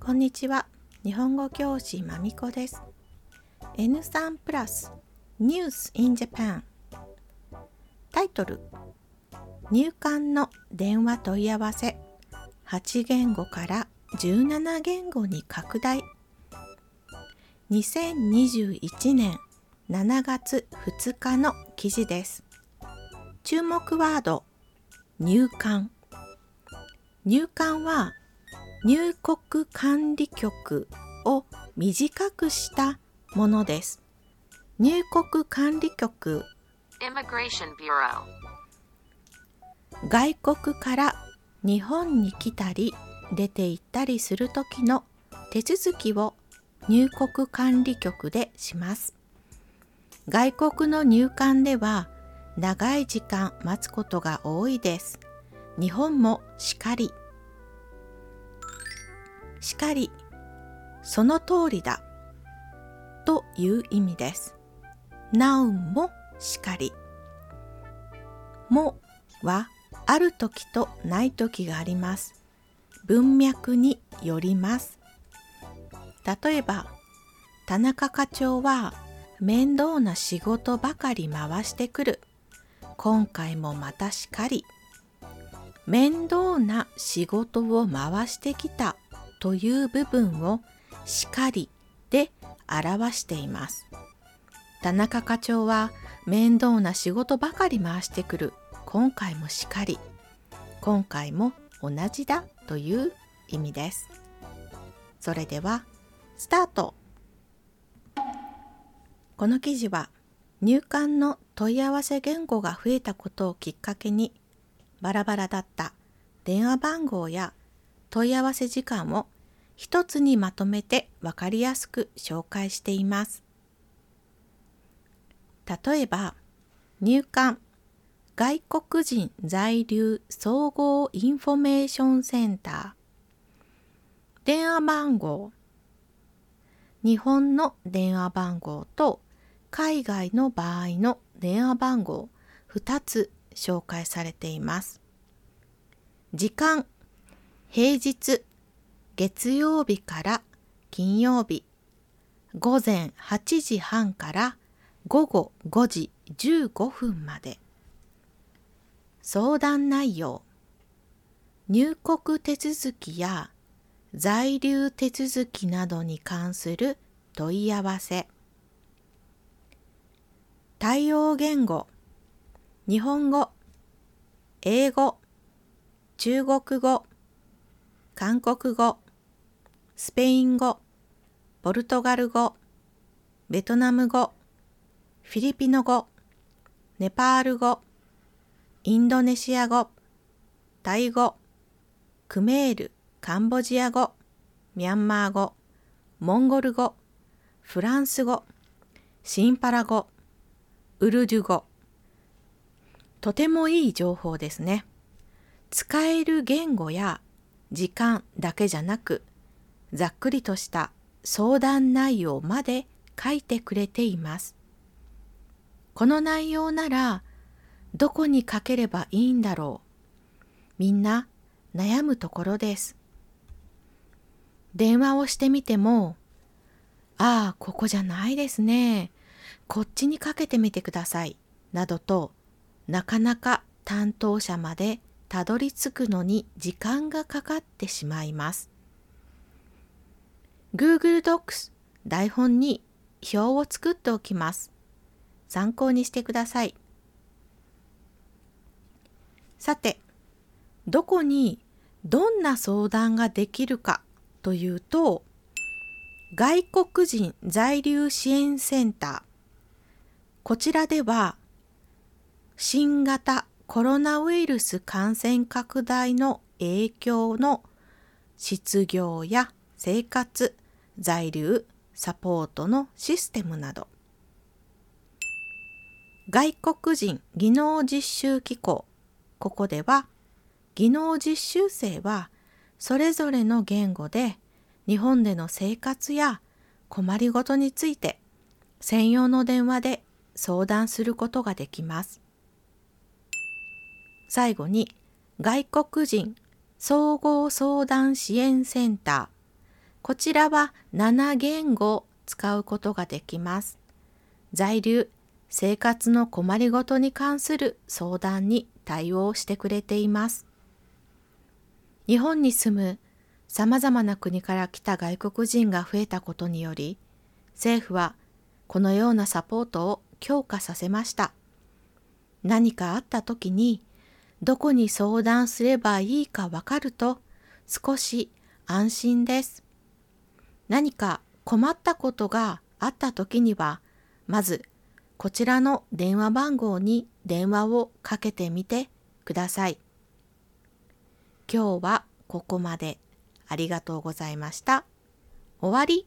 こんにちは。日本語教師まみこです。N3 プラス News in Japan タイトル。入管の電話問い合わせ。8言語から17言語に拡大。2021年7月2日の記事です。注目ワード。入管。入管は入国管理局を短くしたものです。入国管理局。Immigration Bureau. 外国から日本に来たり出て行ったりする時の手続きを入国管理局でします。外国の入管では長い時間待つことが多いです。日本もしかり。しかり。その通りだ。という意味です。なおもしかり。もはある時とない時があります。文脈によります。例えば田中課長は面倒な仕事ばかり回してくる。今回もまたしかり面倒な仕事を回してきたという部分をしかりで表しています。田中課長は面倒な仕事ばかり回してくる。今回もしかり。今回も同じだという意味です。それではスタート。この記事は入管の問い合わせ言語が増えたことをきっかけにバラバラだった電話番号や問い合わせ時間を一つにまとめてわかりやすく紹介しています。例えば入管外国人在留総合インフォメーションセンター電話番号日本の電話番号と海外の場合の電話番号2つ紹介されています。時間平日月曜日から金曜日。午前8時半から午後5時15分まで。相談内容。入国手続きや在留手続きなどに関する問い合わせ。対応言語日本語英語中国語韓国語スペイン語ポルトガル語ベトナム語フィリピノ語ネパール語インドネシア語タイ語クメールカンボジア語ミャンマー語モンゴル語フランス語シンパラ語。ウルドゥ語とてもいい情報ですね。使える言語や時間だけじゃなくざっくりとした相談内容まで書いてくれています。この内容ならどこに書ければいいんだろう。みんな悩むところです。電話をしてみてもああここじゃないですね。こっちにかけてみてください。などとなかなか担当者までたどり着くのに時間がかかってしまいます。Google Docs 台本に表を作っておきます。参考にしてください。さてどこにどんな相談ができるかというと外国人在留支援センターこちらでは新型コロナウイルス感染拡大の影響の失業や生活在留サポートのシステムなど。外国人技能実習機構ここでは技能実習生はそれぞれの言語で日本での生活や困りごとについて専用の電話で相談することができます。最後に外国人総合相談支援センター。こちらは7言語を使うことができます。在留、生活の困りごとに関する相談に対応してくれています。日本に住む様々な国から来た外国人が増えたことにより、政府はこのようなサポートを強化させました。何かあった時にどこに相談すればいいかわかると少し安心です。何か困ったことがあった時には、まずこちらの電話番号に電話をかけてみてください。今日はここまで。ありがとうございました。終わり。